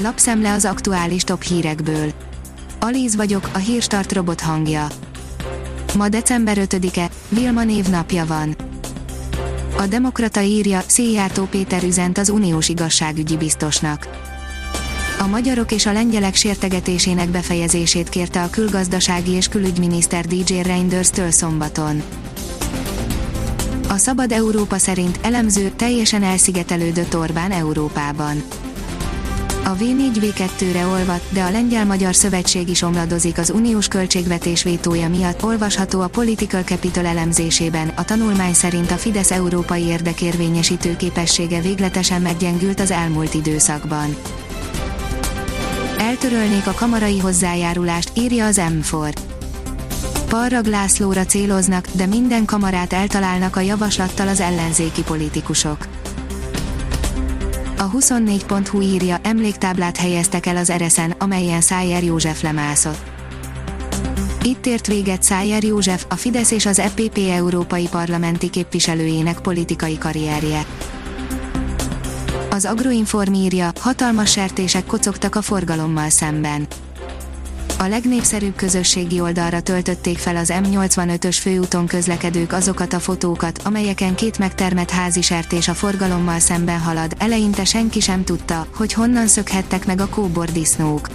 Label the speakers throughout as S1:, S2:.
S1: lapszemle az aktuális top hírekből. Alíz vagyok, a hírstart robot hangja. Ma december 5-e, Vilma névnapja van. A Demokrata írja, Széjjártó Péter üzent az uniós igazságügyi biztosnak. A magyarok és a lengyelek sértegetésének befejezését kérte a külgazdasági és külügyminiszter DJ Reinders-től szombaton. A Szabad Európa szerint elemző teljesen elszigetelődött Orbán Európában. A V4V2-re olvad, de a Lengyel-Magyar Szövetség is omladozik az uniós költségvetés vétója miatt, olvasható a Political Capital elemzésében. A tanulmány szerint a Fidesz európai érdekérvényesítő képessége végletesen meggyengült az elmúlt időszakban. Eltörölnék a kamarai hozzájárulást, írja az M4. Parrag Lászlóra céloznak, de minden kamarát eltalálnak a javaslattal az ellenzéki politikusok. A 24.hu írja, emléktáblát helyeztek el az Ereszen, amelyen Szájer József lemászott. Itt ért véget Szájer József, a Fidesz és az EPP európai parlamenti képviselőjének politikai karrierje. Az Agroinform írja, hatalmas sertések kocogtak a forgalommal szemben a legnépszerűbb közösségi oldalra töltötték fel az M85-ös főúton közlekedők azokat a fotókat, amelyeken két megtermett házi sertés a forgalommal szemben halad, eleinte senki sem tudta, hogy honnan szökhettek meg a kóbordisznók.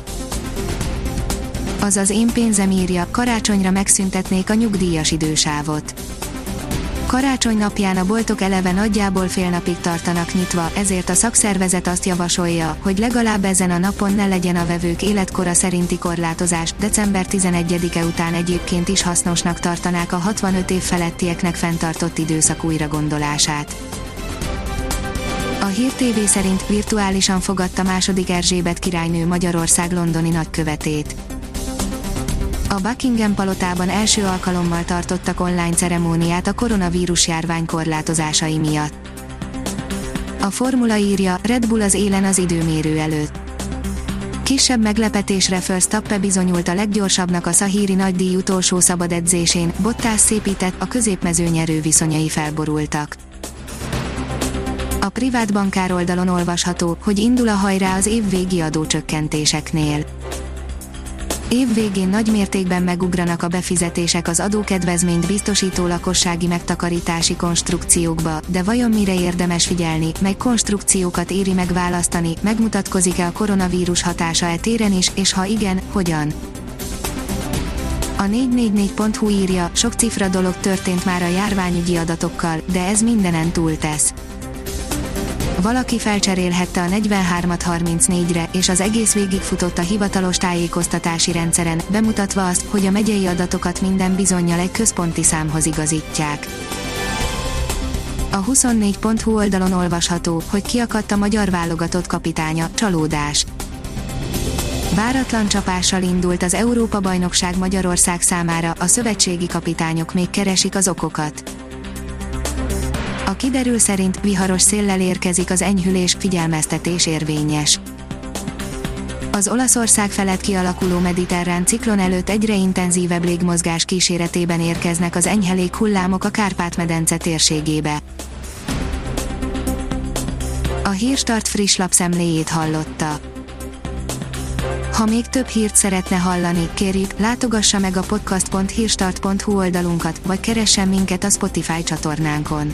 S1: Azaz én pénzem írja, karácsonyra megszüntetnék a nyugdíjas idősávot Karácsony napján a boltok eleve nagyjából fél napig tartanak nyitva, ezért a szakszervezet azt javasolja, hogy legalább ezen a napon ne legyen a vevők életkora szerinti korlátozás, december 11-e után egyébként is hasznosnak tartanák a 65 év felettieknek fenntartott időszak újragondolását. A Hír TV szerint virtuálisan fogadta második Erzsébet királynő Magyarország londoni nagykövetét. A Buckingham palotában első alkalommal tartottak online ceremóniát a koronavírus járvány korlátozásai miatt. A formula írja, Red Bull az élen az időmérő előtt. Kisebb meglepetésre Verstappen bizonyult a leggyorsabbnak a Szahíri nagydíj utolsó szabad edzésén, Bottas szépített, a középmező nyerő viszonyai felborultak. A privát bankár oldalon olvasható, hogy indul a hajrá az év adócsökkentéseknél év végén nagy mértékben megugranak a befizetések az adókedvezményt biztosító lakossági megtakarítási konstrukciókba, de vajon mire érdemes figyelni, mely konstrukciókat éri megválasztani, megmutatkozik-e a koronavírus hatása e téren is, és ha igen, hogyan? A 444.hu írja, sok cifra dolog történt már a járványügyi adatokkal, de ez mindenen túl tesz valaki felcserélhette a 43-at 34-re, és az egész végig futott a hivatalos tájékoztatási rendszeren, bemutatva azt, hogy a megyei adatokat minden bizonyal egy központi számhoz igazítják. A 24.hu oldalon olvasható, hogy kiakadt a magyar válogatott kapitánya, csalódás. Váratlan csapással indult az Európa-bajnokság Magyarország számára, a szövetségi kapitányok még keresik az okokat. A kiderül szerint viharos széllel érkezik az enyhülés, figyelmeztetés érvényes. Az Olaszország felett kialakuló mediterrán ciklon előtt egyre intenzívebb légmozgás kíséretében érkeznek az enyhe hullámok a Kárpát-medence térségébe. A Hírstart friss lapszemléjét hallotta. Ha még több hírt szeretne hallani, kérjük, látogassa meg a podcast.hírstart.hu oldalunkat, vagy keressen minket a Spotify csatornánkon.